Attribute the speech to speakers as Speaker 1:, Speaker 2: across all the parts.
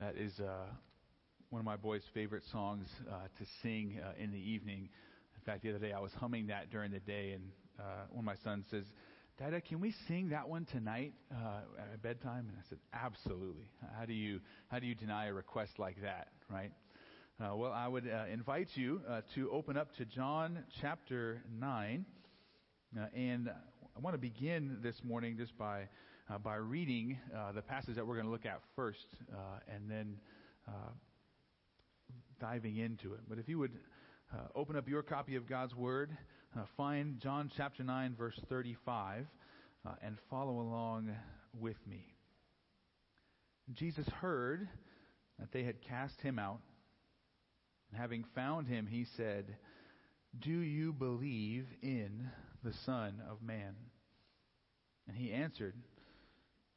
Speaker 1: That is uh, one of my boys' favorite songs uh, to sing uh, in the evening. In fact, the other day I was humming that during the day, and uh, one of my sons says, Dada, can we sing that one tonight uh, at bedtime? And I said, Absolutely. How do you how do you deny a request like that, right? Uh, well, I would uh, invite you uh, to open up to John chapter nine, uh, and I want to begin this morning just by uh, by reading uh, the passage that we're going to look at first, uh, and then uh, diving into it. But if you would uh, open up your copy of God's Word, find John chapter 9, verse 35, and follow along with me. Jesus heard that they had cast him out, and having found him, he said, Do you believe in the Son of Man? And he answered,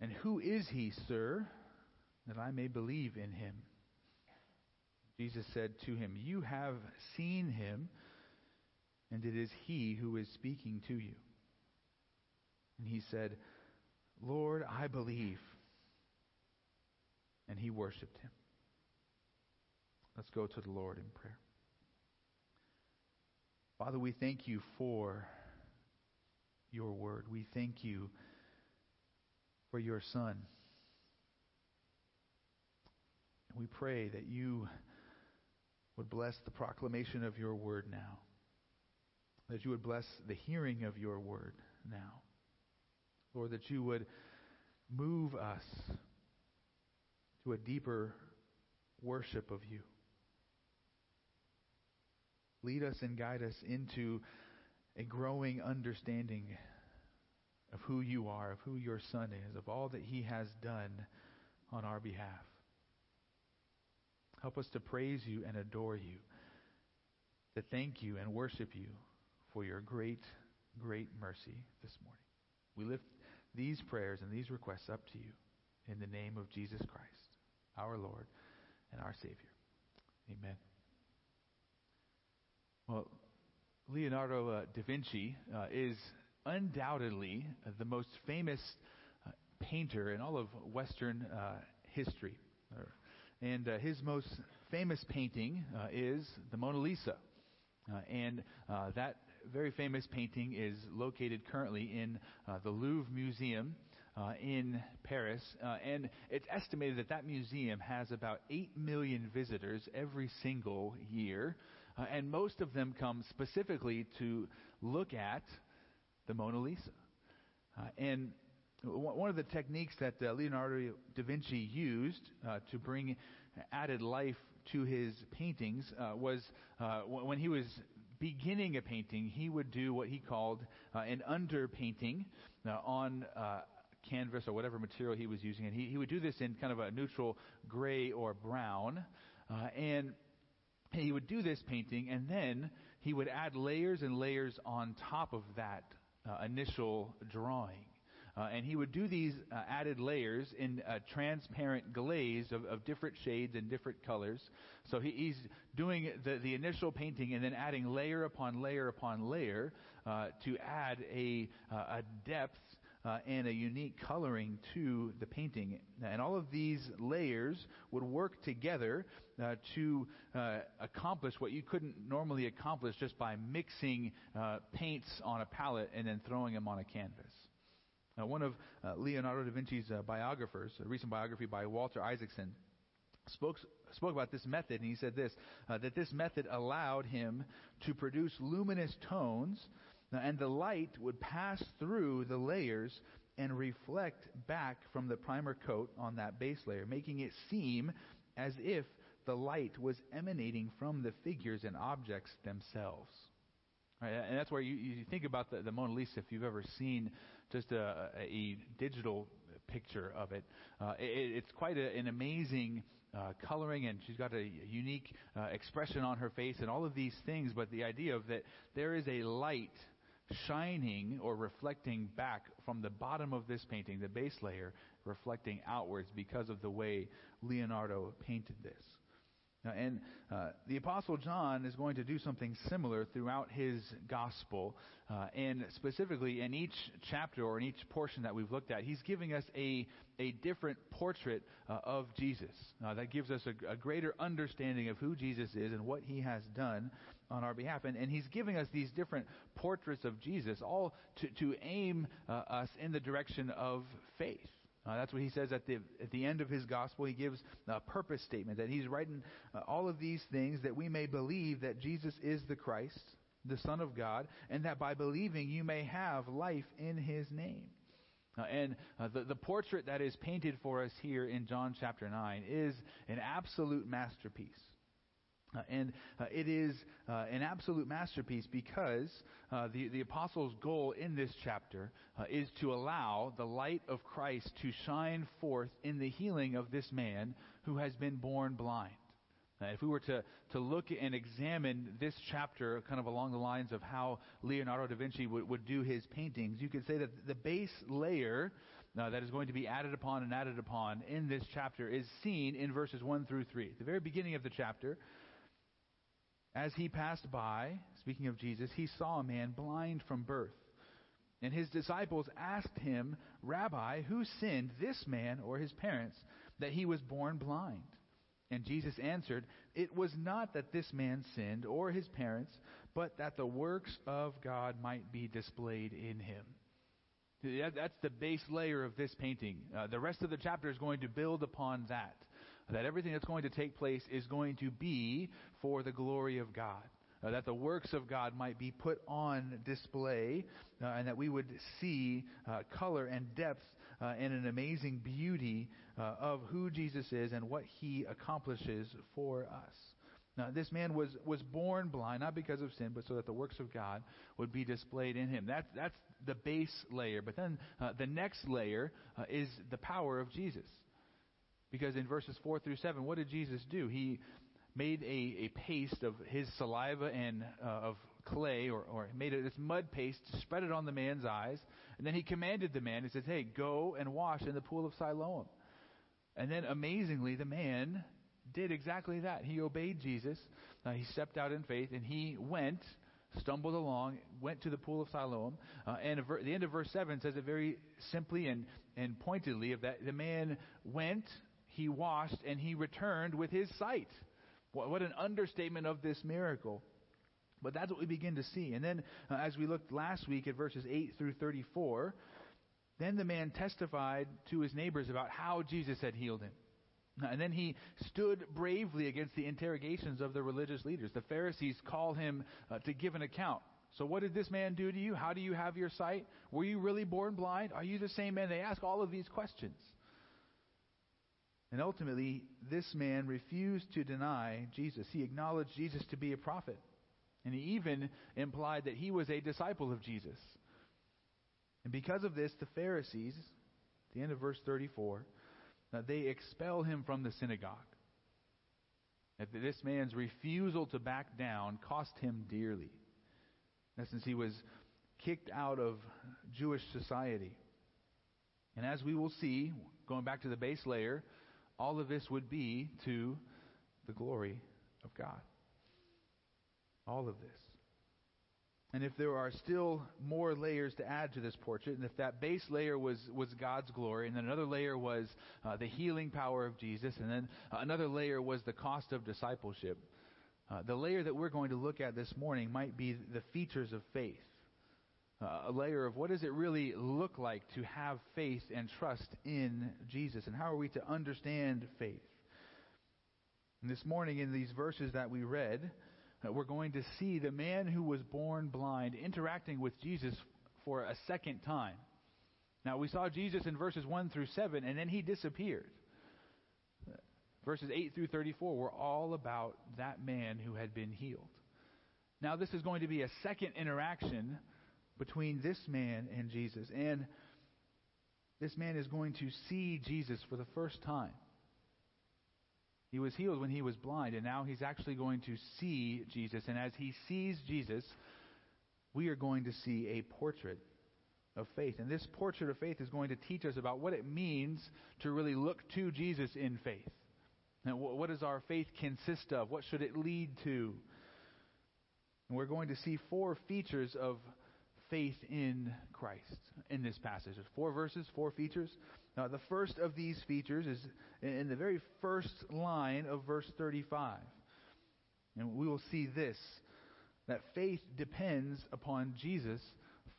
Speaker 1: and who is he, sir, that I may believe in him? Jesus said to him, You have seen him, and it is he who is speaking to you. And he said, Lord, I believe. And he worshiped him. Let's go to the Lord in prayer. Father, we thank you for your word. We thank you for your Son. We pray that you would bless the proclamation of your word now, that you would bless the hearing of your word now. Lord, that you would move us to a deeper worship of you. Lead us and guide us into a growing understanding of who you are, of who your Son is, of all that He has done on our behalf. Help us to praise you and adore you, to thank you and worship you for your great, great mercy this morning. We lift these prayers and these requests up to you in the name of Jesus Christ, our Lord and our Savior. Amen. Well, Leonardo uh, da Vinci uh, is undoubtedly the most famous uh, painter in all of Western uh, history. And uh, his most famous painting uh, is the Mona Lisa. Uh, and uh, that very famous painting is located currently in the Louvre Museum in Paris. and it's estimated that that museum has about 8 million visitors every single year. and most of them come specifically to look at the Mona Lisa. Uh, and one of the techniques that uh, Leonardo da Vinci used uh, to bring added life to his paintings uh, was uh, when he was beginning a painting, he would do what he called uh, an underpainting on canvas or whatever material he was using. And he, he would do this in kind of a neutral gray or brown. and he would do this painting, and then he would add layers and layers on top of that uh, initial drawing. Uh, and he would do these uh, added layers in a transparent glaze of, of different shades and different colors. So he, he's doing the, the initial painting and then adding layer upon layer upon layer uh, to add a, uh, a depth uh, and a unique coloring to the painting. And all of these layers would work together uh, to uh, accomplish what you couldn't normally accomplish just by mixing uh, paints on a palette and then throwing them on a canvas. Now, one of uh, Leonardo da Vinci's uh, biographers, a recent biography by Walter Isaacson, spoke, spoke about this method, and he said this that this method allowed him to produce luminous tones and the light would pass through the layers and reflect back from the primer coat on that base layer, making it seem as if the light was emanating from the figures and objects themselves. Right, and that's where you, you think about the, the, Mona Lisa. If you've ever seen just a, a digital picture of it, uh, it it's quite a, an amazing uh, coloring, and she's got a unique uh, expression on her face, and all of these things. But the idea of that there is a light shining or reflecting back from the bottom of this painting, the base layer, reflecting outwards because of the way Leonardo painted this. Uh, and uh, the Apostle John is going to do something similar throughout his gospel. Uh, and specifically, in each chapter or in each portion that we've looked at, he's giving us a, a different portrait uh, of Jesus. That gives us a, a, greater understanding of who Jesus is and what he has done on our behalf. And, and he's giving us these different portraits of Jesus, all to, to aim uh, us in the direction of faith. Uh, that's what he says at the at the end of his gospel. He gives a purpose statement that he's writing uh, all of these things that we may believe that Jesus is the Christ, the Son of God, and that by believing you may have life in His name. Uh, and uh, the, the portrait that is painted for us here in John chapter 9 is an absolute masterpiece. Uh, and uh, it is uh, an absolute masterpiece because uh, the, the apostle's goal in this chapter uh, is to allow the light of Christ to shine forth in the healing of this man who has been born blind. if we were to, to look and examine this chapter kind of along the lines of how Leonardo da Vinci would, would do his paintings, you could say that the base layer uh, that is going to be added upon and added upon in this chapter is seen in verses 1 through 3. At the very beginning of the chapter, as he passed by, speaking of Jesus, he saw a man blind from birth. And his disciples asked him, Rabbi, who sinned, this man or his parents, that he was born blind? And Jesus answered, It was not that this man sinned or his parents, but that the works of God might be displayed in him. That's the base layer of this painting. Uh, the rest of the chapter is going to build upon that that everything that's going to take place is going to be for the glory of God. Uh, that the works of God might be put on display, uh, and that we would see uh, color and depth uh, and an amazing beauty uh, of who Jesus is and what he accomplishes for us. Now, this man was, was born blind, not because of sin, but so that the works of God would be displayed in him. That, that's the base layer. But then uh, the next layer is the power of Jesus. Because in verses 4 through 7, what did Jesus do? He made a, a paste of his saliva and uh, of clay, or, or made it, this mud paste, spread it on the man's eyes, and then he commanded the man, he says, Hey, go and wash in the pool of Siloam. And then amazingly, the man did exactly that. He obeyed Jesus. Uh, he stepped out in faith, and he went, stumbled along, went to the pool of Siloam. Uh, and ver- the end of verse 7 says it very simply and, and pointedly of that the man went, he washed and he returned with his sight. What, an understatement of this miracle. But that's what we begin to see. And then, uh, as we looked last week at verses 8 through 34, then the man testified to his neighbors about how Jesus had healed him. And then he stood bravely against the interrogations of the religious leaders. The Pharisees call him uh, to give an account. So, what did this man do to you? How do you have your sight? Were you really born blind? Are you the same man? They ask all of these questions. And ultimately, this man refused to deny Jesus. He acknowledged Jesus to be a prophet. And he even implied that he was a disciple of Jesus. And because of this, the Pharisees, at the end of verse 34, that they expel him from the synagogue. This man's refusal to back down cost him dearly. In essence, he was kicked out of Jewish society. And as we will see, going back to the base layer, all of this would be to the glory of God. All of this. And if there are still more layers to add to this portrait, and if that base layer was, was God's glory, and then another layer was uh, the healing power of Jesus, and then another layer was the cost of discipleship, uh, the layer that we're going to look at this morning might be the features of faith. Uh, a layer of what does it really look like to have faith and trust in Jesus, and how are we to understand faith? And this morning, in these verses that we read, uh, we're going to see the man who was born blind interacting with Jesus for a second time. Now, we saw Jesus in verses 1 through 7, and then he disappeared. Verses 8 through 34 were all about that man who had been healed. Now, this is going to be a second interaction between this man and Jesus. And this man is going to see Jesus for the first time. He was healed when he was blind, and now he's actually going to see Jesus. And as he sees Jesus, we are going to see a portrait of faith. And this portrait of faith is going to teach us about what it means to really look to Jesus in faith. And what does our faith consist of? What should it lead to? And we're going to see four features of faith in Christ in this passage. There's four verses, four features. Now, the first of these features is in the very first line of verse 35. And we will see this that faith depends upon Jesus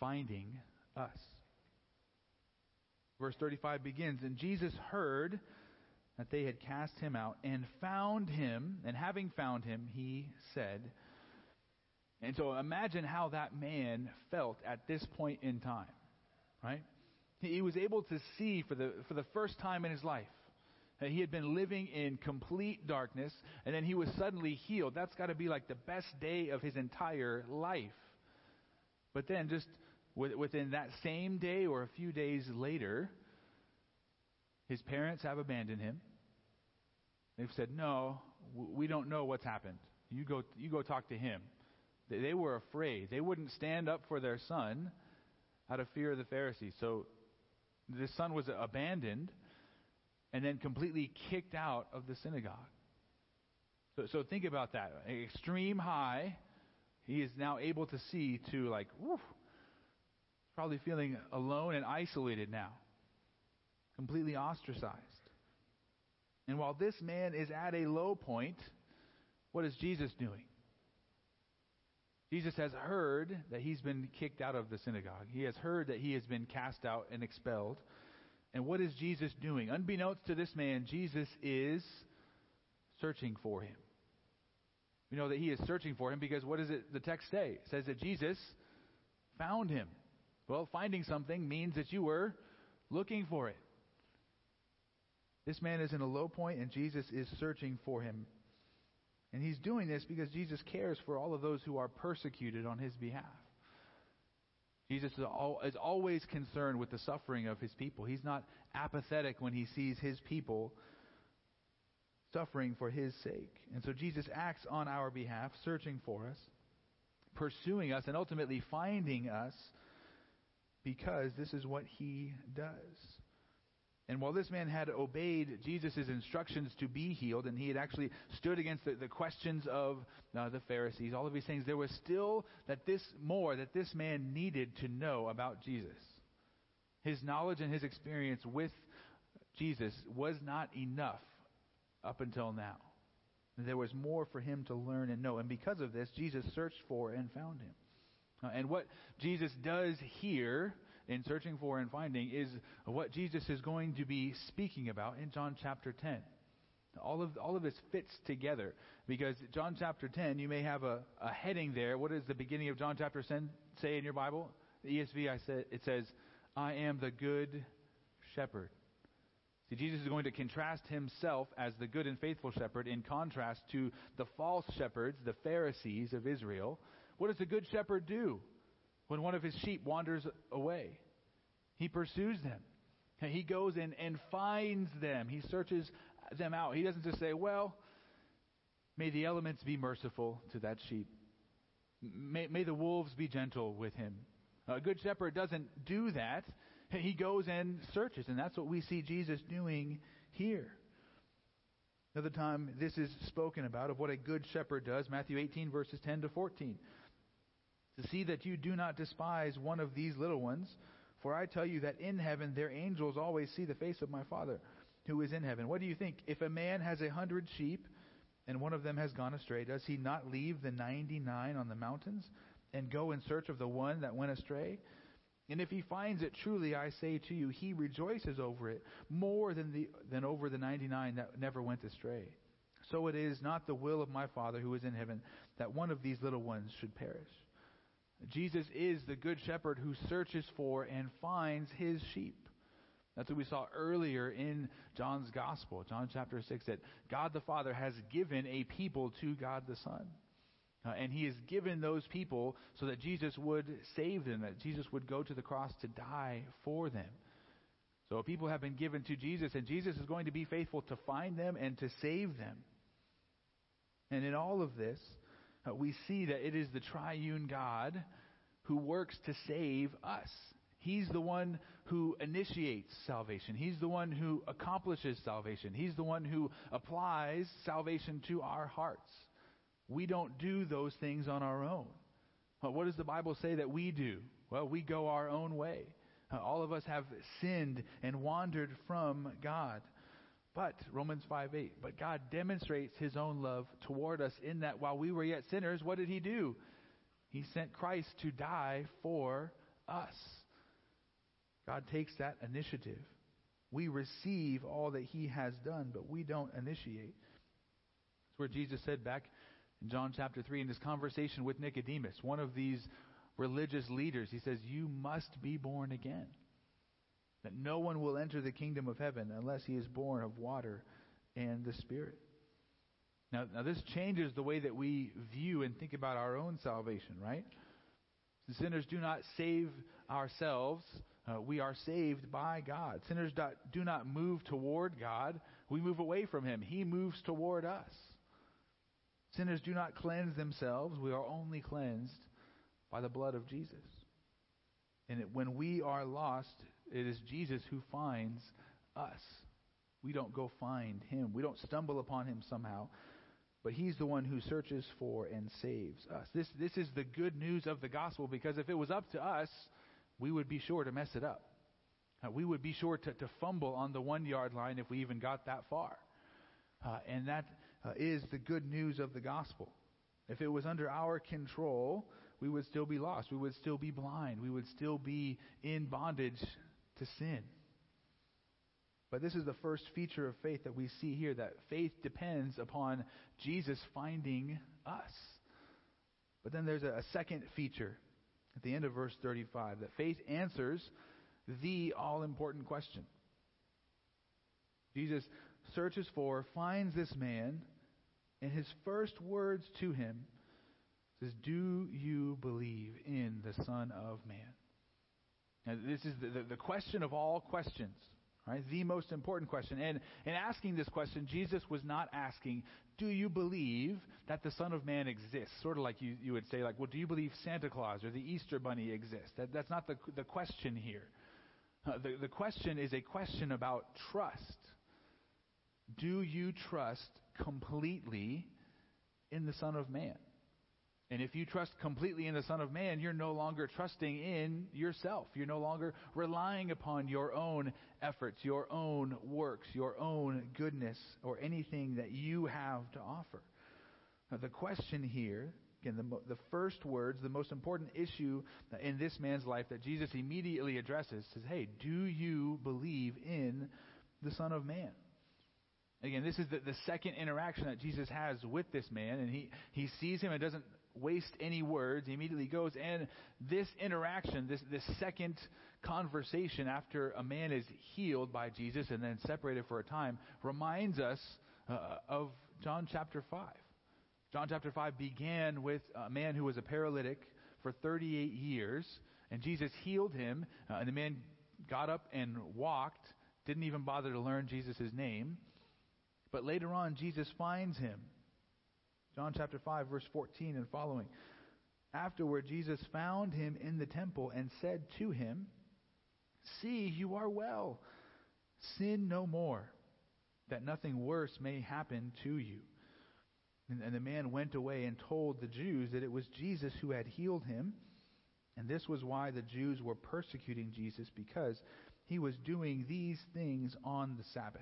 Speaker 1: finding us. Verse 35 begins, And Jesus heard that they had cast him out and found him, and having found him, he said, and so imagine how that man felt at this point in time, right? He was able to see for the, for the first time in his life that he had been living in complete darkness, and then he was suddenly healed. That's got to be like the best day of his entire life. But then, just within that same day or a few days later, his parents have abandoned him. They've said, No, we don't know what's happened. You go, you go talk to him. They were afraid. They wouldn't stand up for their son out of fear of the Pharisees. So the son was abandoned and then completely kicked out of the synagogue. So, so think about that. Extreme high. He is now able to see to like, whew, probably feeling alone and isolated now, completely ostracized. And while this man is at a low point, what is Jesus doing? Jesus has heard that he's been kicked out of the synagogue. He has heard that he has been cast out and expelled. And what is Jesus doing? Unbeknownst to this man, Jesus is searching for him. We know that he is searching for him because what does it, the text say? It says that Jesus found him. Well, finding something means that you were looking for it. This man is in a low point, and Jesus is searching for him. And he's doing this because Jesus cares for all of those who are persecuted on his behalf. Jesus is always concerned with the suffering of his people. He's not apathetic when he sees his people suffering for his sake. And so Jesus acts on our behalf, searching for us, pursuing us, and ultimately finding us because this is what he does. And while this man had obeyed Jesus' instructions to be healed, and he had actually stood against the, the questions of uh, the Pharisees, all of these things, there was still that this more that this man needed to know about Jesus. His knowledge and his experience with Jesus was not enough up until now. There was more for him to learn and know. And because of this, Jesus searched for and found him. Uh, and what Jesus does here in searching for and finding is what Jesus is going to be speaking about in John chapter 10. All of, all of this fits together because John chapter 10, you may have a, a heading there. What does the beginning of John chapter 10 say in your Bible? The ESV, I said, it says, I am the good shepherd. See, Jesus is going to contrast himself as the good and faithful shepherd in contrast to the false shepherds, the Pharisees of Israel. What does the good shepherd do? When one of his sheep wanders away. He pursues them. He goes in and finds them. He searches them out. He doesn't just say, Well, may the elements be merciful to that sheep. May, may the wolves be gentle with him. A good shepherd doesn't do that. He goes and searches, and that's what we see Jesus doing here. Another time this is spoken about of what a good shepherd does, Matthew 18, verses 10 to 14 to see that you do not despise one of these little ones. For I tell you that in heaven their angels always see the face of my Father who is in heaven. What do you think? If a man has a hundred sheep and one of them has gone astray, does he not leave the ninety nine on the mountains and go in search of the one that went astray? And if he finds it, truly I say to you, he rejoices over it more than, the, than over the ninety nine that never went astray. So it is not the will of my Father who is in heaven that one of these little ones should perish. Jesus is the good shepherd who searches for and finds his sheep. That's what we saw earlier in John's gospel, John chapter 6, that God the Father has given a people to God the Son. Uh, and he has given those people so that Jesus would save them, that Jesus would go to the cross to die for them. So people have been given to Jesus, and Jesus is going to be faithful to find them and to save them. And in all of this, uh, we see that it is the triune God who works to save us. He's the one who initiates salvation. He's the one who accomplishes salvation. He's the one who applies salvation to our hearts. We don't do those things on our own. Well, what does the Bible say that we do? Well, we go our own way. Uh, all of us have sinned and wandered from God. But, Romans 5 8, but God demonstrates his own love toward us in that while we were yet sinners, what did he do? He sent Christ to die for us. God takes that initiative. We receive all that he has done, but we don't initiate. That's where Jesus said back in John chapter 3 in this conversation with Nicodemus, one of these religious leaders, he says, You must be born again. That no one will enter the kingdom of heaven unless he is born of water and the Spirit. Now, now this changes the way that we view and think about our own salvation, right? Sinners do not save ourselves. Uh, we are saved by God. Sinners do, do not move toward God. We move away from Him. He moves toward us. Sinners do not cleanse themselves. We are only cleansed by the blood of Jesus. And when we are lost, it is Jesus who finds us. We don't go find Him. We don't stumble upon Him somehow. But He's the one who searches for and saves us. This, this is the good news of the gospel because if it was up to us, we would be sure to mess it up. Uh, we would be sure to, to fumble on the one yard line if we even got that far. Uh, and that uh, is the good news of the gospel. If it was under our control, we would still be lost. We would still be blind. We would still be in bondage to sin. But this is the first feature of faith that we see here that faith depends upon Jesus finding us. But then there's a, second feature at the end of verse 35 that faith answers the all important question. Jesus searches for, finds this man, and his first words to him says, Do you believe in the Son of Man? Now, this is the, the, the question of all questions. Right? The most important question. And in asking this question, Jesus was not asking, Do you believe that the Son of Man exists? Sort of like you, you would say, like, well, do you believe Santa Claus or the Easter Bunny exists? That, that's not the, the question here. Uh, the, the question is a question about trust. Do you trust completely in the Son of Man? And if you trust completely in the Son of Man, you're no longer trusting in yourself. You're no longer relying upon your own efforts, your own works, your own goodness, or anything that you have to offer. Now, the question here, again, the, the first words, the most important issue in this man's life that Jesus immediately addresses says, Hey, do you believe in the Son of Man? Again, this is the, the second interaction that Jesus has with this man, and he, he sees him and doesn't waste any words. He immediately goes. And this interaction, this, this second conversation after a man is healed by Jesus and then separated for a time, reminds us uh, of John chapter 5. John chapter 5 began with a man who was a paralytic for 38 years, and Jesus healed him, uh, and the man got up and walked, didn't even bother to learn Jesus' name. But later on, Jesus finds him John chapter 5, verse 14 and following. Afterward, Jesus found him in the temple and said to him, See, you are well. Sin no more, that nothing worse may happen to you. And, and the man went away and told the Jews that it was Jesus who had healed him. And this was why the Jews were persecuting Jesus, because he was doing these things on the Sabbath.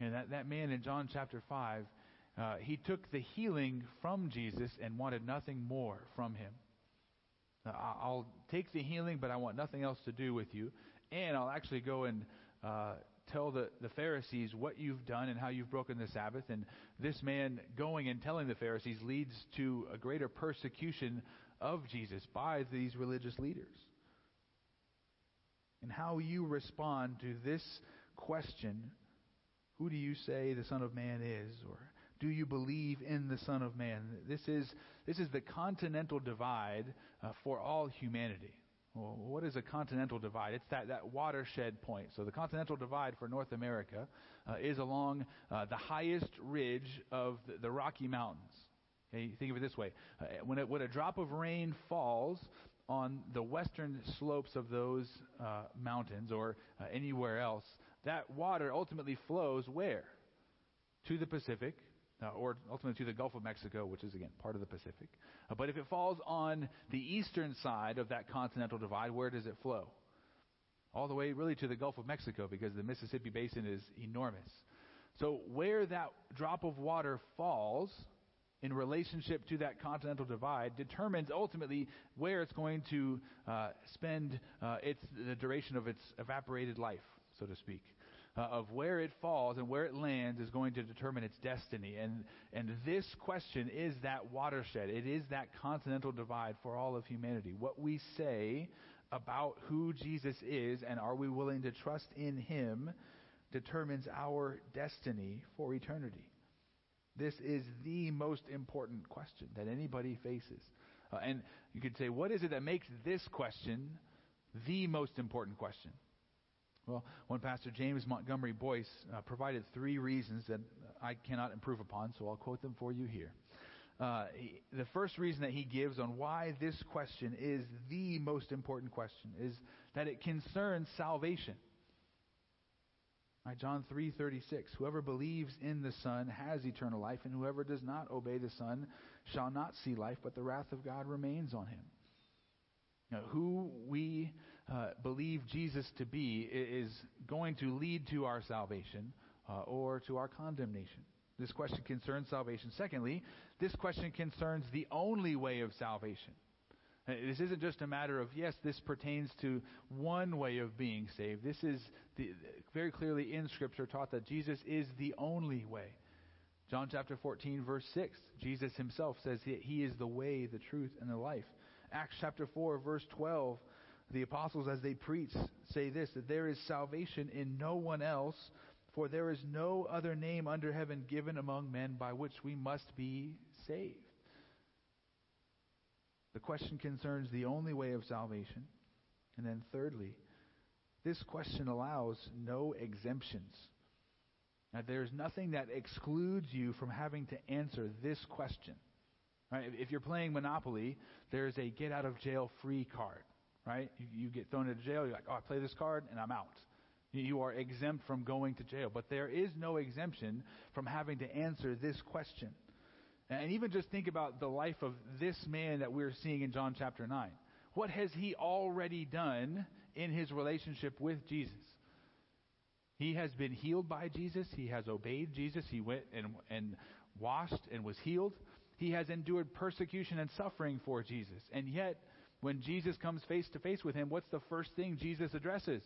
Speaker 1: And that, that man in John chapter 5 uh, he took the healing from Jesus and wanted nothing more from him. I'll take the healing, but I want nothing else to do with you. And I'll actually go and uh, tell the, the Pharisees what you've done and how you've broken the Sabbath. And this man going and telling the Pharisees leads to a greater persecution of Jesus by these religious leaders. And how you respond to this question who do you say the Son of Man is? Or do you believe in the Son of Man? This is, this is the continental divide uh, for all humanity. Well, what is a continental divide? It's that, that watershed point. So the continental divide for North America uh, is along uh, the highest ridge of the, the Rocky Mountains. Okay, think of it this way: uh, when, it, when a drop of rain falls on the western slopes of those uh, mountains or uh, anywhere else, that water ultimately flows where? To the Pacific, uh, or ultimately to the Gulf of Mexico, which is again part of the Pacific. Uh, but if it falls on the eastern side of that continental divide, where does it flow? All the way really to the Gulf of Mexico because the Mississippi basin is enormous. So where that drop of water falls in relationship to that continental divide determines ultimately where it's going to uh, spend uh, its the duration of its evaporated life, so to speak. Uh, of where it falls and where it lands is going to determine its destiny. And, and this question is that watershed. It is that continental divide for all of humanity. What we say about who Jesus is and are we willing to trust in him determines our destiny for eternity. This is the most important question that anybody faces. Uh, and you could say, what is it that makes this question the most important question? Well, one pastor, James Montgomery Boice, uh, provided three reasons that I cannot improve upon, so I'll quote them for you here. Uh, he, the first reason that he gives on why this question is the most important question is that it concerns salvation. Right, John 3:36 Whoever believes in the Son has eternal life and whoever does not obey the Son shall not see life but the wrath of God remains on him. Now, who we uh, believe Jesus to be is going to lead to our salvation uh, or to our condemnation. This question concerns salvation. Secondly, this question concerns the only way of salvation. Uh, this isn't just a matter of, yes, this pertains to one way of being saved. This is the, very clearly in Scripture taught that Jesus is the only way. John chapter 14, verse 6, Jesus himself says he is the way, the truth, and the life. Acts chapter 4, verse 12, the apostles, as they preach, say this that there is salvation in no one else, for there is no other name under heaven given among men by which we must be saved. The question concerns the only way of salvation. And then, thirdly, this question allows no exemptions. Now, there's nothing that excludes you from having to answer this question. Right? If you're playing Monopoly, there's a get out of jail free card. Right? You, you get thrown into jail, you're like, oh, I play this card and I'm out. You are exempt from going to jail. But there is no exemption from having to answer this question. And even just think about the life of this man that we're seeing in John chapter 9. What has he already done in his relationship with Jesus? He has been healed by Jesus. He has obeyed Jesus. He went and, and washed and was healed. He has endured persecution and suffering for Jesus. And yet, when Jesus comes face to face with him, what's the first thing Jesus addresses?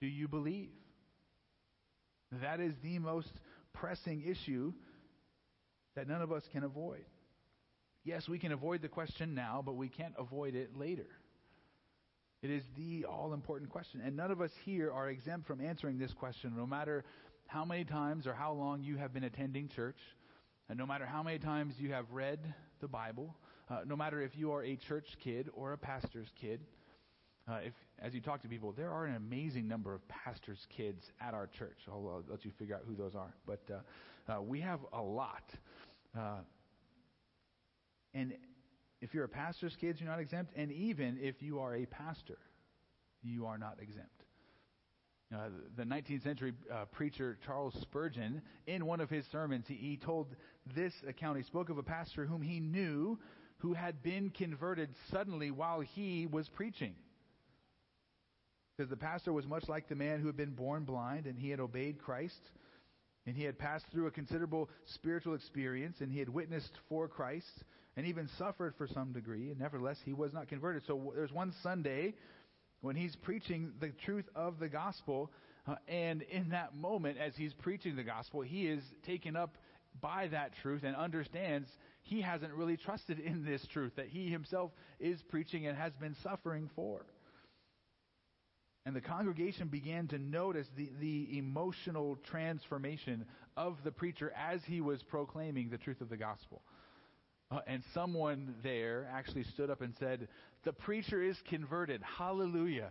Speaker 1: Do you believe? That is the most pressing issue that none of us can avoid. Yes, we can avoid the question now, but we can't avoid it later. It is the all important question. And none of us here are exempt from answering this question, no matter how many times or how long you have been attending church, and no matter how many times you have read the Bible, uh, no matter if you are a church kid or a pastor's kid. Uh, if, as you talk to people, there are an amazing number of pastors' kids at our church. I'll, I'll let you figure out who those are. But uh, uh we have a lot. Uh, and if you're a pastor's kid, you're not exempt. And even if you are a pastor, you are not exempt. Uh, the 19th century uh, preacher Charles Spurgeon, in one of his sermons, he, he told this account. He spoke of a pastor whom he knew who had been converted suddenly while he was preaching. Because the pastor was much like the man who had been born blind and he had obeyed Christ and he had passed through a considerable spiritual experience, and he had witnessed for Christ, and even suffered for some degree, and nevertheless he was not converted. So there's one Sunday when he's preaching the truth of the gospel, uh, and in that moment, as he's preaching the gospel, he is taken up by that truth and understands he hasn't really trusted in this truth that he himself is preaching and has been suffering for. And the congregation began to notice the, the emotional transformation of the preacher as he was proclaiming the truth of the gospel. Uh, and someone there actually stood up and said, The preacher is converted. Hallelujah.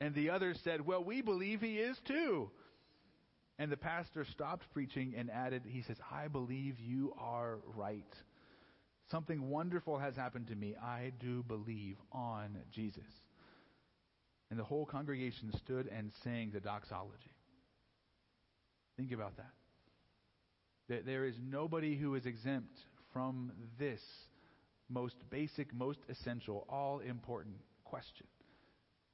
Speaker 1: And the others said, Well, we believe he is too. And the pastor stopped preaching and added, He says, I believe you are right. Something wonderful has happened to me. I do believe on Jesus. And the whole congregation stood and sang the doxology. Think about that. That There is nobody who is exempt from this most basic, most essential, all important question.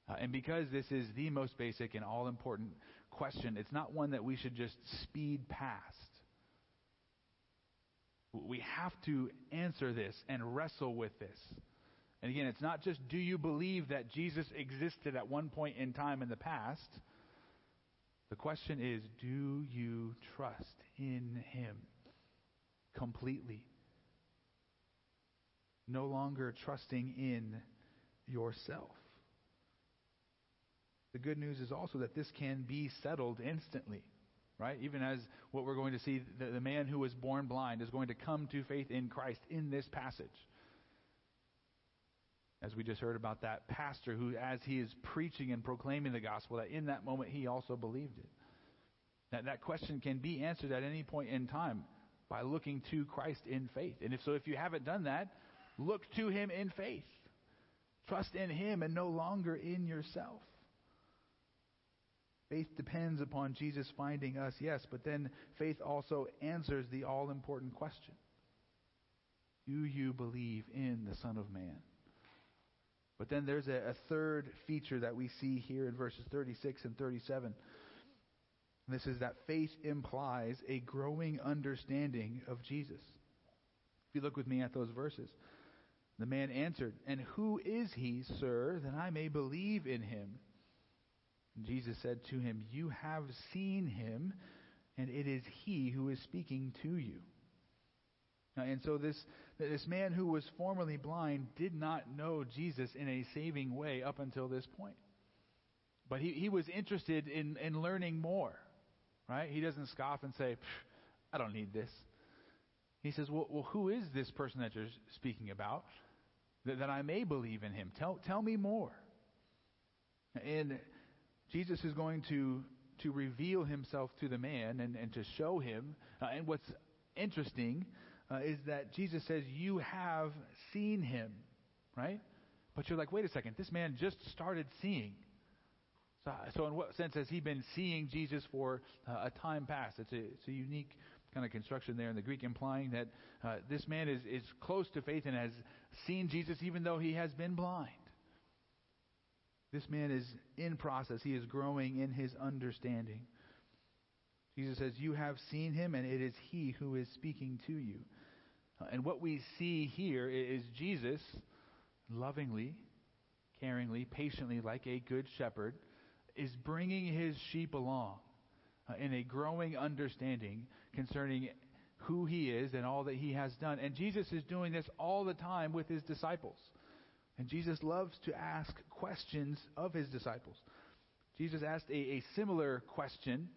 Speaker 1: Uh, and because this is the most basic and all important question, it's not one that we should just speed past. We have to answer this and wrestle with this. And again, it's not just do you believe that Jesus existed at one point in time in the past? The question is do you trust in him completely? No longer trusting in yourself. The good news is also that this can be settled instantly, right? Even as what we're going to see, the, the man who was born blind is going to come to faith in Christ in this passage. As we just heard about that pastor who, as he is preaching and proclaiming the gospel, that in that moment he also believed it. That, that question can be answered at any point in time by looking to Christ in faith. And if so, if you haven't done that, look to him in faith. Trust in him and no longer in yourself. Faith depends upon Jesus finding us, yes, but then faith also answers the all important question Do you believe in the Son of Man? But then there's a, a, third feature that we see here in verses 36 and 37. And this is that faith implies a growing understanding of Jesus. If you look with me at those verses, the man answered, And who is he, sir, that I may believe in him? Jesus said to him, You have seen him, and it is he who is speaking to you. And so this, this man who was formerly blind did not know Jesus in a saving way up until this point. But he, he was interested in, in learning more, right? He doesn't scoff and say, I don't need this. He says, well, well, who is this person that you're speaking about that, that I may believe in him? Tell, tell me more. And Jesus is going to, to reveal himself to the man and, and to show him. Uh, and what's interesting uh, is that Jesus says, You have seen him, right? But you're like, wait a second, this man just started seeing. So, in what sense has he been seeing Jesus for uh, a time past? It's a, it's a unique kind of construction there in the Greek, implying that uh, this man is, is close to faith and has seen Jesus even though he has been blind. This man is in process. He is growing in his understanding. Jesus says, You have seen him, and it is he who is speaking to you. And what we see here is Jesus lovingly, caringly, patiently, like a good shepherd, is bringing his sheep along uh, in a growing understanding concerning who he is and all that he has done. And Jesus is doing this all the time with his disciples. And Jesus loves to ask questions of his disciples. Jesus asked a, a similar question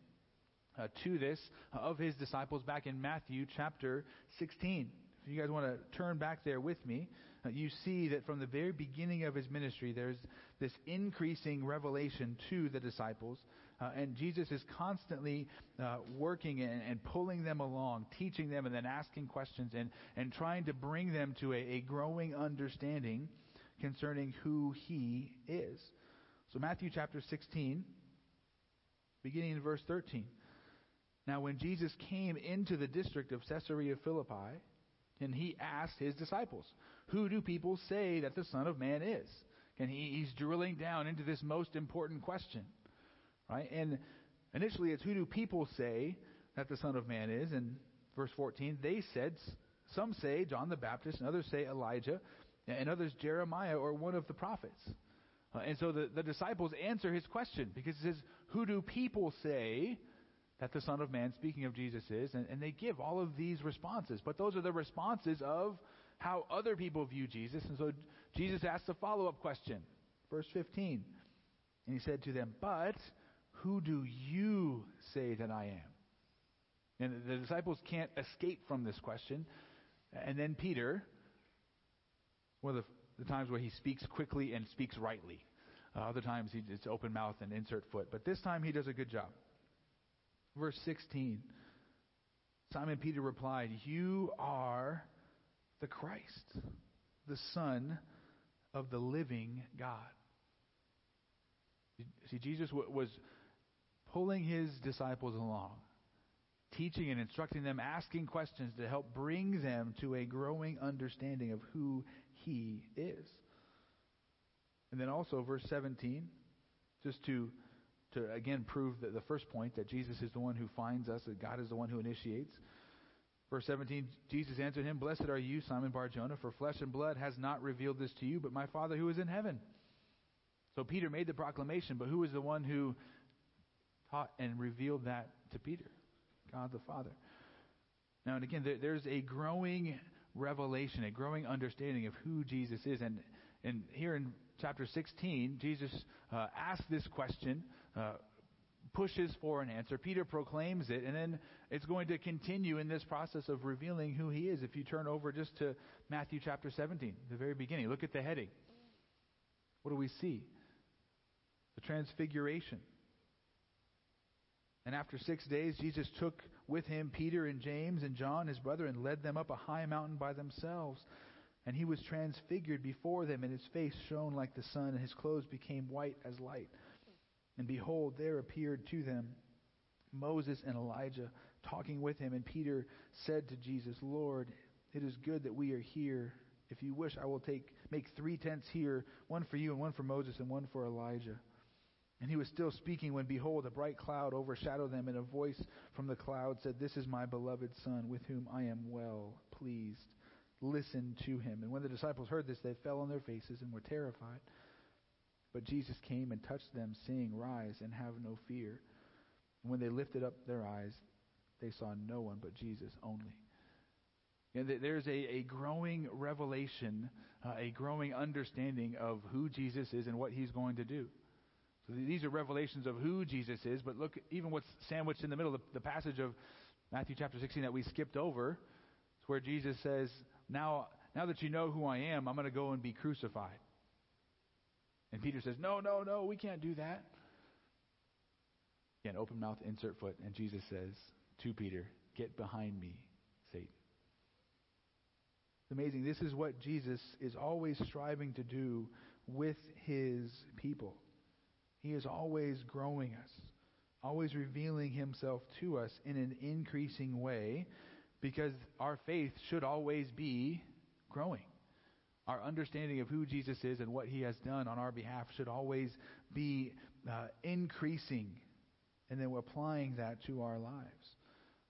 Speaker 1: uh, to this uh, of his disciples back in Matthew chapter 16. If you guys want to turn back there with me, uh, you see that from the very beginning of his ministry, there's this increasing revelation to the disciples. Uh, and Jesus is constantly uh, working and, and, pulling them along, teaching them, and then asking questions and, and trying to bring them to a, a growing understanding concerning who he is. So, Matthew chapter 16, beginning in verse 13. Now, when Jesus came into the district of Caesarea Philippi, and he asked his disciples, Who do people say that the Son of Man is? And he, he's drilling down into this most important question. Right? And initially, it's who do people say that the Son of Man is? And verse 14, they said, Some say John the Baptist, and others say Elijah, and others Jeremiah or one of the prophets. Uh, and so the, the disciples answer his question because he says, Who do people say that the Son of Man, speaking of Jesus, is? And, and they give all of these responses. But those are the responses of how other people view Jesus. And so Jesus asks a follow up question. Verse 15. And he said to them, But who do you say that I am? And the disciples can't escape from this question. And then Peter, one of the, the times where he speaks quickly and speaks rightly. Uh, other times he, it's open mouth and insert foot. But this time he does a good job. Verse 16 Simon Peter replied, You are the Christ, the Son of the living God. See, Jesus was pulling his disciples along, teaching and instructing them, asking questions to help bring them to a growing understanding of who he is. And then also, verse 17, just to, to again prove that the first point that Jesus is the one who finds us, that God is the one who initiates. Verse 17, Jesus answered him, Blessed are you, Simon Barjona, for flesh and blood has not revealed this to you, but my Father who is in heaven. So Peter made the proclamation, but who was the one who taught and revealed that to Peter? God the Father. Now, and again, there, there's a growing revelation, a growing understanding of who Jesus is. And, and here in chapter 16, Jesus uh, asks this question, uh, pushes for an answer. Peter proclaims it, and then it's going to continue in this process of revealing who he is. If you turn over just to Matthew chapter 17, the very beginning, look at the heading. What do we see? The transfiguration. And after six days, Jesus took with him Peter and James and John, his brother, and led them up a high mountain by themselves. And he was transfigured before them, and his face shone like the sun, and his clothes became white as light. And behold, there appeared to them Moses and Elijah talking with him. And Peter said to Jesus, Lord, it is good that we are here. If you wish, I will take make three tents here, one for you and one for Moses and one for Elijah. And he was still speaking when behold a bright cloud overshadowed them and a voice from the cloud said, "This is my beloved son with whom I am well pleased. Listen to him." And when the disciples heard this, they fell on their faces and were terrified. But Jesus came and touched them, saying, Rise and have no fear. And when they lifted up their eyes, they saw no one but Jesus only. And there's a, a growing revelation, uh, a growing understanding of who Jesus is and what he's going to do. So these are revelations of who Jesus is, but look, even what's sandwiched in the middle, the, the passage of Matthew chapter 16 that we skipped over, it's where Jesus says, now, now that you know who I am, I'm going to go and be crucified. And Peter says, No, no, no, we can't do that. Again, open mouth, insert foot. And Jesus says to Peter, Get behind me, Satan. It's amazing. This is what Jesus is always striving to do with his people. He is always growing us, always revealing himself to us in an increasing way because our faith should always be growing. Our understanding of who Jesus is and what he has done on our behalf should always be uh, increasing, and then we're applying that to our lives.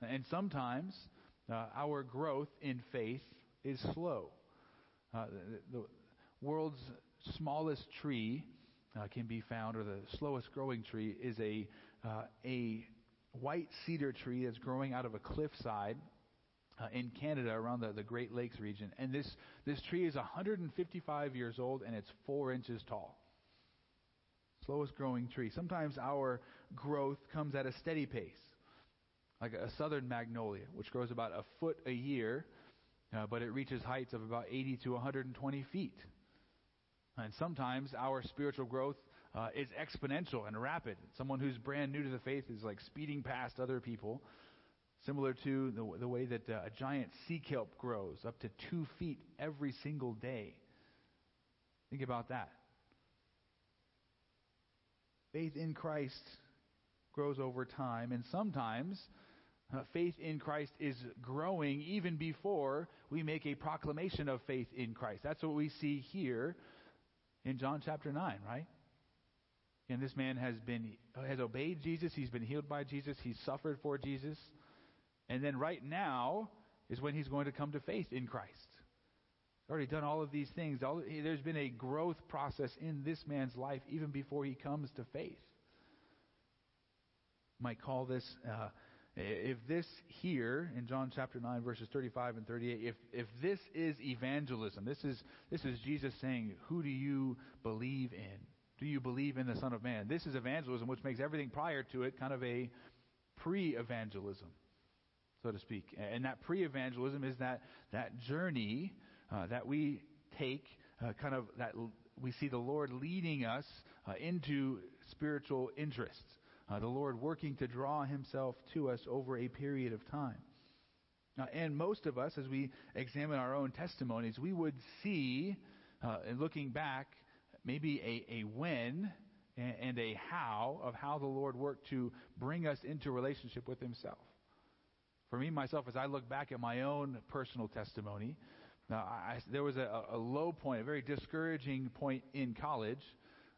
Speaker 1: And sometimes uh, our growth in faith is slow. Uh, the, the, world's smallest tree uh, can be found, or the slowest growing tree is a uh, a white cedar tree that's growing out of a cliffside uh, in Canada around the, the Great Lakes region. And this, this tree is 155 years old and it's four inches tall. Slowest growing tree. Sometimes our growth comes at a steady pace, like a southern magnolia, which grows about a foot a year, uh, but it reaches heights of about 80 to 120 feet. And sometimes our spiritual growth uh, is exponential and rapid. Someone who's brand new to the faith is like speeding past other people. Similar to the, the way that uh, a giant sea kelp grows up to two feet every single day. Think about that. Faith in Christ grows over time, and sometimes uh, faith in Christ is growing even before we make a proclamation of faith in Christ. That's what we see here in John chapter 9, right? And this man has been has obeyed Jesus, he's been healed by Jesus, he's suffered for Jesus. And then right now is when he's going to come to faith in Christ. He's already done all of these things. All, there's been a growth process in this man's life even before he comes to faith. Might call this, uh, if this here in John chapter 9, verses 35 and 38, if, if this is evangelism, this is, this is Jesus saying, Who do you believe in? Do you believe in the Son of Man? This is evangelism, which makes everything prior to it kind of a pre evangelism so to speak. And that pre-evangelism is that that journey uh, that we take, uh, kind of that we see the Lord leading us uh, into spiritual interests. Uh, the Lord working to draw Himself to us over a period of time. Uh, and most of us, as we examine our own testimonies, we would see, uh, in looking back, maybe a, a when and, and a how of how the Lord worked to bring us into relationship with Himself. For me, myself, as I look back at my own personal testimony, uh, I, there was a, a, low point, a very discouraging point in college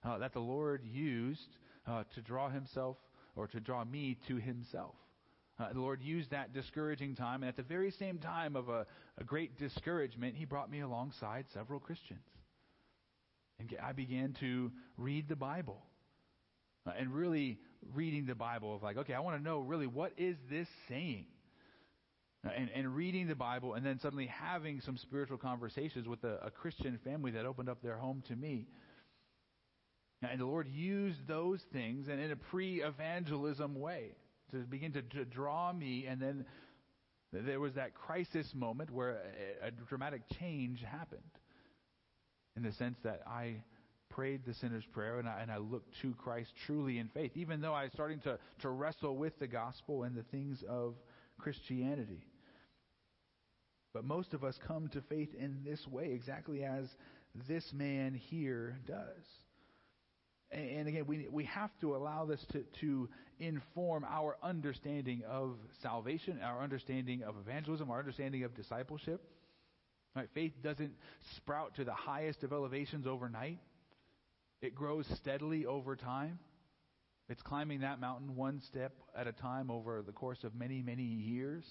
Speaker 1: uh, that the Lord used uh, to draw Himself or to draw me to Himself. Uh, the Lord used that discouraging time, and at the very same time of a, a great discouragement, He brought me alongside several Christians. And I began to read the Bible. Uh, and really reading the Bible of like, okay, I want to know really what is this saying? Uh, and, and reading the Bible and then suddenly having some spiritual conversations with a, a Christian family that opened up their home to me. And the Lord used those things and in a pre evangelism way to begin to, to draw me. And then there was that crisis moment where a, a dramatic change happened in the sense that I prayed the sinner's prayer and I, and I looked to Christ truly in faith, even though I was starting to, to wrestle with the gospel and the things of Christianity. But most of us come to faith in this way, exactly as this man here does. And again, we, we have to allow this to, to inform our understanding of salvation, our understanding of evangelism, our understanding of discipleship. Right? Faith doesn't sprout to the highest of elevations overnight. It grows steadily over time. It's climbing that mountain one step at a time over the course of many, many years.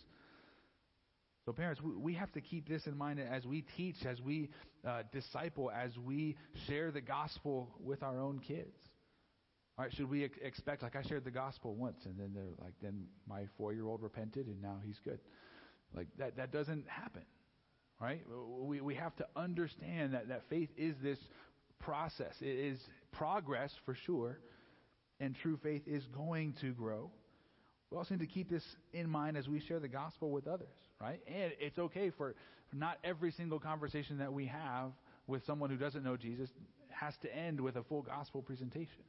Speaker 1: So, parents, we have to keep this in mind as we teach, as we uh, disciple, as we share the gospel with our own kids. All right, should we ex- expect, like I shared the gospel once, and then they're like, then my four-year-old repented, and now he's good. Like that, that doesn't happen, right? We we have to understand that that faith is this process. It is progress for sure, and true faith is going to grow. We also need to keep this in mind as we share the gospel with others, right? And it's okay for not every single conversation that we have with someone who doesn't know Jesus has to end with a full gospel presentation.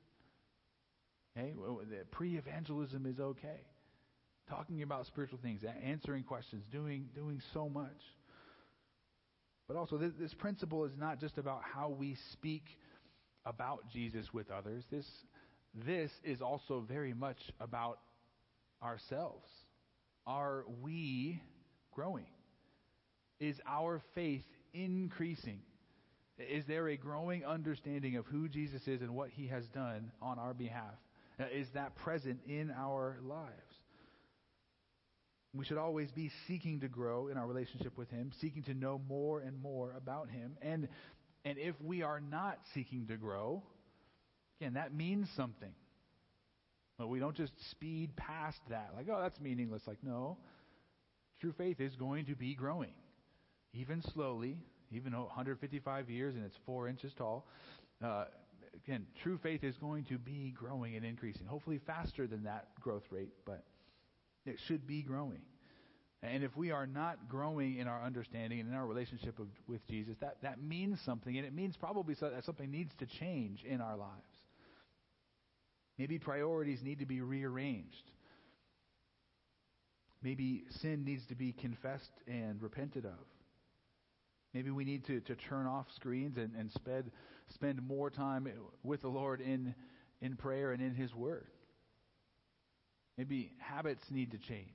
Speaker 1: Okay? Pre-evangelism is okay. Talking about spiritual things, answering questions, doing doing so much. But also, this, this principle is not just about how we speak about Jesus with others. This this is also very much about ourselves. Are we growing? Is our faith increasing? Is there a growing understanding of who Jesus is and what he has done on our behalf? Uh, is that present in our lives? We should always be seeking to grow in our relationship with him, seeking to know more and more about him. And and if we are not seeking to grow, again, that means something. But we don't just speed past that, like, oh, that's meaningless. Like, no. True faith is going to be growing, even slowly, even 155 years and it's four inches tall. Uh, again, true faith is going to be growing and increasing. Hopefully faster than that growth rate, but it should be growing. And if we are not growing in our understanding and in our relationship of, with Jesus, that, that means something, and it means probably so that something needs to change in our lives. Maybe priorities need to be rearranged. Maybe sin needs to be confessed and repented of. Maybe we need to, to turn off screens and, and spend, spend more time with the Lord in, in prayer and in His Word. Maybe habits need to change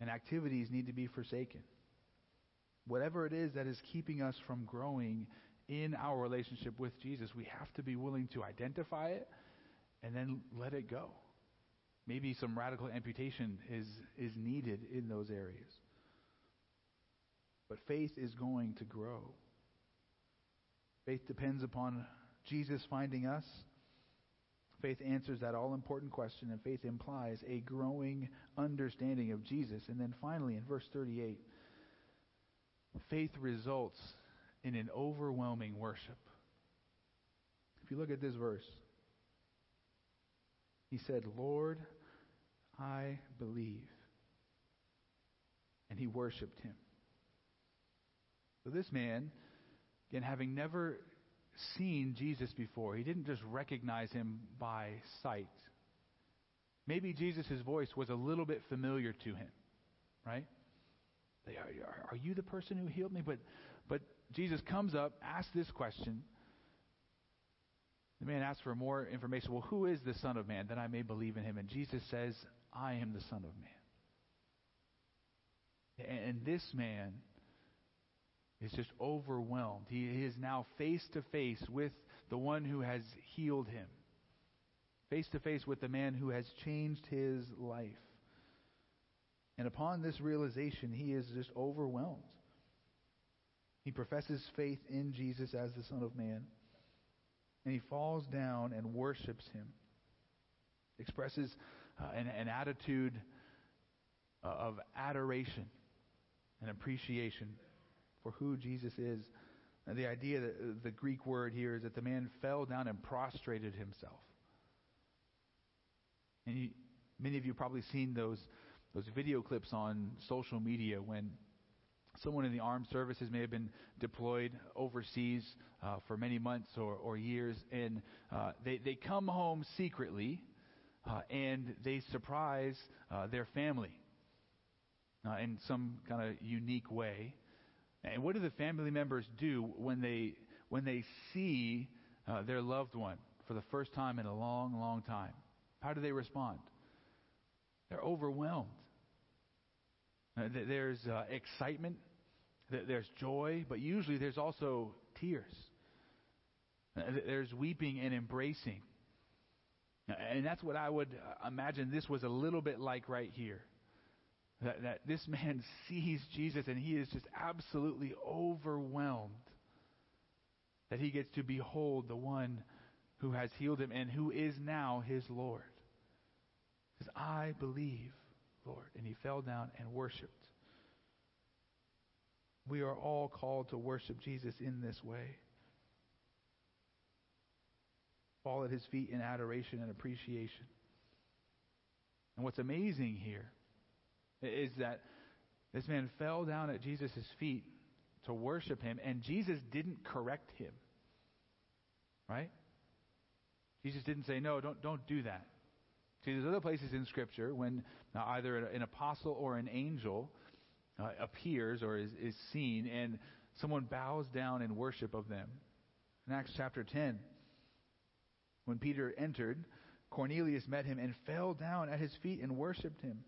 Speaker 1: and activities need to be forsaken. Whatever it is that is keeping us from growing in our relationship with Jesus, we have to be willing to identify it and then let it go. Maybe some radical amputation is, is needed in those areas. But faith is going to grow. Faith depends upon Jesus finding us. Faith answers that all important question, and faith implies a growing understanding of Jesus. And then finally, in verse 38, faith results in an overwhelming worship. If you look at this verse, he said, Lord, I believe. And he worshiped him. So this man, again, having never seen Jesus before, he didn't just recognize him by sight. Maybe Jesus' voice was a little bit familiar to him, right? They are, are you the person who healed me? But, but Jesus comes up, asks this question. The man asks for more information. Well, who is the Son of Man that I may believe in him? And Jesus says, I am the Son of Man. And this man is just overwhelmed. He is now face to face with the one who has healed him, face to face with the man who has changed his life. And upon this realization, he is just overwhelmed. He professes faith in Jesus as the Son of Man. And he falls down and worships him. Expresses uh, an, an, attitude uh, of adoration and appreciation for who Jesus is. And the idea that uh, the Greek word here is that the man fell down and prostrated himself. And you, many of you probably seen those those video clips on social media when someone in the armed services may have been deployed overseas uh, for many months or, or years, and uh, they, they come home secretly uh, and they surprise uh, their family uh, in some kind of unique way. And what do the family members do when they when they see uh, their loved one for the first time in a long, long time? How do they respond? They're overwhelmed. Uh, there's uh, excitement, there's joy, but usually there's also tears. There's weeping and embracing. And that's what I would uh, imagine this was a little bit like right here. That, that this man sees Jesus and he is just absolutely overwhelmed that he gets to behold the one who has healed him and who is now his Lord. He says, I believe. Lord. And he fell down and worshiped. We are all called to worship Jesus in this way. Fall at his feet in adoration and appreciation. And what's amazing here is that this man fell down at Jesus' feet to worship him, and Jesus didn't correct him. Right? Jesus didn't say, No, don't, don't do that. See, there's other places in Scripture when uh, either an apostle or an angel uh, appears or is, is seen, and someone bows down in worship of them. In Acts chapter 10, when Peter entered, Cornelius met him and fell down at his feet and worshiped him.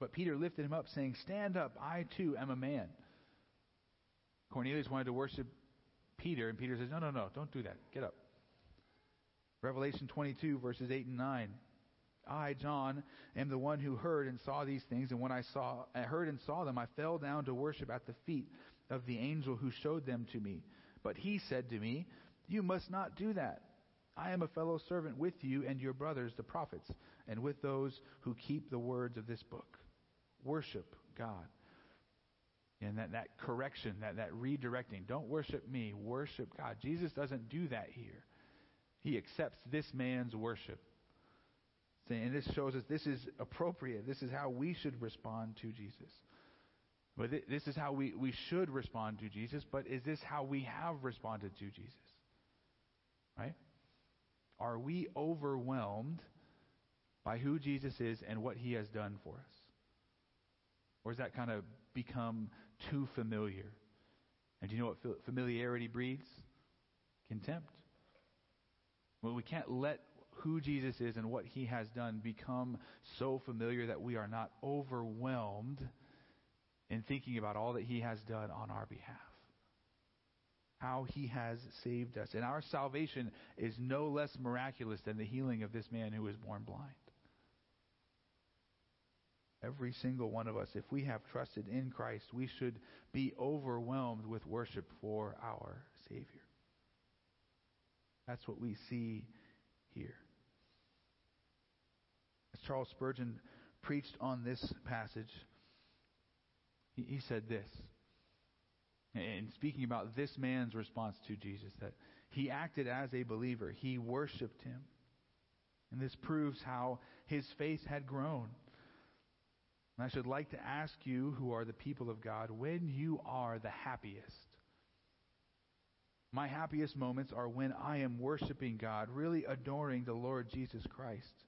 Speaker 1: But Peter lifted him up, saying, Stand up, I too am a man. Cornelius wanted to worship Peter, and Peter says, No, no, no, don't do that. Get up. Revelation 22, verses 8 and 9. I, John, am the one who heard and saw these things, and when I saw, I heard and saw them, I fell down to worship at the feet of the angel who showed them to me. But he said to me, You must not do that. I am a fellow servant with you and your brothers, the prophets, and with those who keep the words of this book. Worship God. And that, that correction, that, that redirecting. Don't worship me, worship God. Jesus doesn't do that here. He accepts this man's worship. And this shows us this is appropriate. This is how we should respond to Jesus. But this is how we, we should respond to Jesus, but is this how we have responded to Jesus? Right? Are we overwhelmed by who Jesus is and what he has done for us? Or has that kind of become too familiar? And do you know what familiarity breeds? Contempt. Well, we can't let who Jesus is and what he has done become so familiar that we are not overwhelmed in thinking about all that he has done on our behalf. How he has saved us. And our salvation is no less miraculous than the healing of this man who was born blind. Every single one of us, if we have trusted in Christ, we should be overwhelmed with worship for our Savior. That's what we see here. As Charles Spurgeon preached on this passage, he, said this. And speaking about this man's response to Jesus, that he acted as a believer, he worshiped him. And this proves how his faith had grown. And I should like to ask you, who are the people of God, when you are the happiest. My happiest moments are when I am worshiping God, really adoring the Lord Jesus Christ.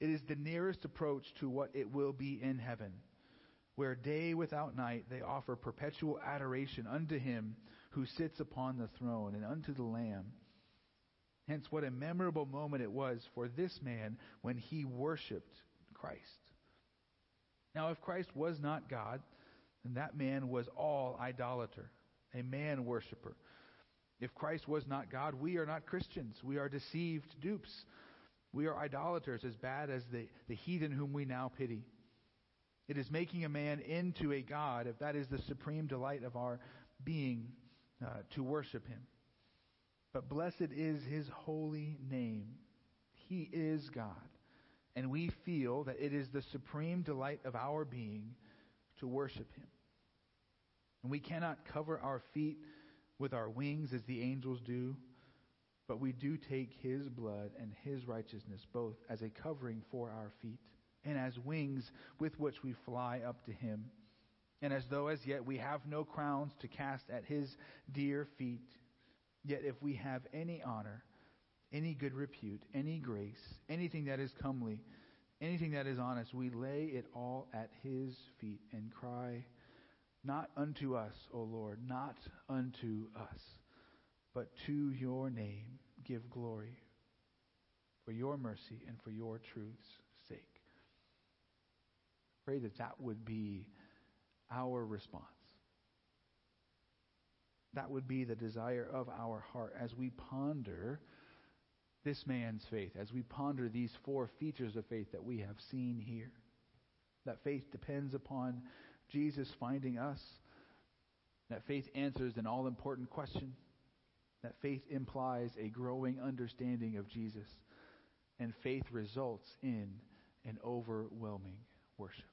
Speaker 1: It is the nearest approach to what it will be in heaven, where day without night they offer perpetual adoration unto him who sits upon the throne and unto the Lamb. Hence, what a memorable moment it was for this man when he worshiped Christ. Now, if Christ was not God, then that man was all idolater, a man worshiper. If Christ was not God, we are not Christians. We are deceived dupes. We are idolaters as bad as the, the heathen whom we now pity. It is making a man into a God, if that is the supreme delight of our being, uh, to worship him. But blessed is his holy name. He is God. And we feel that it is the supreme delight of our being to worship him. And we cannot cover our feet with our wings as the angels do, but we do take his blood and his righteousness both as a covering for our feet and as wings with which we fly up to him. And as though as yet we have no crowns to cast at his dear feet, yet if we have any honor, any good repute, any grace, anything that is comely, anything that is honest, we lay it all at his feet and cry, Not unto us, O Lord, not unto us, but to your name give glory for your mercy and for your truth's. Pray that that would be our response. That would be the desire of our heart as we ponder this man's faith, as we ponder these four features of faith that we have seen here. That faith depends upon Jesus finding us. That faith answers an all important question. That faith implies a growing understanding of Jesus. And faith results in an overwhelming worship.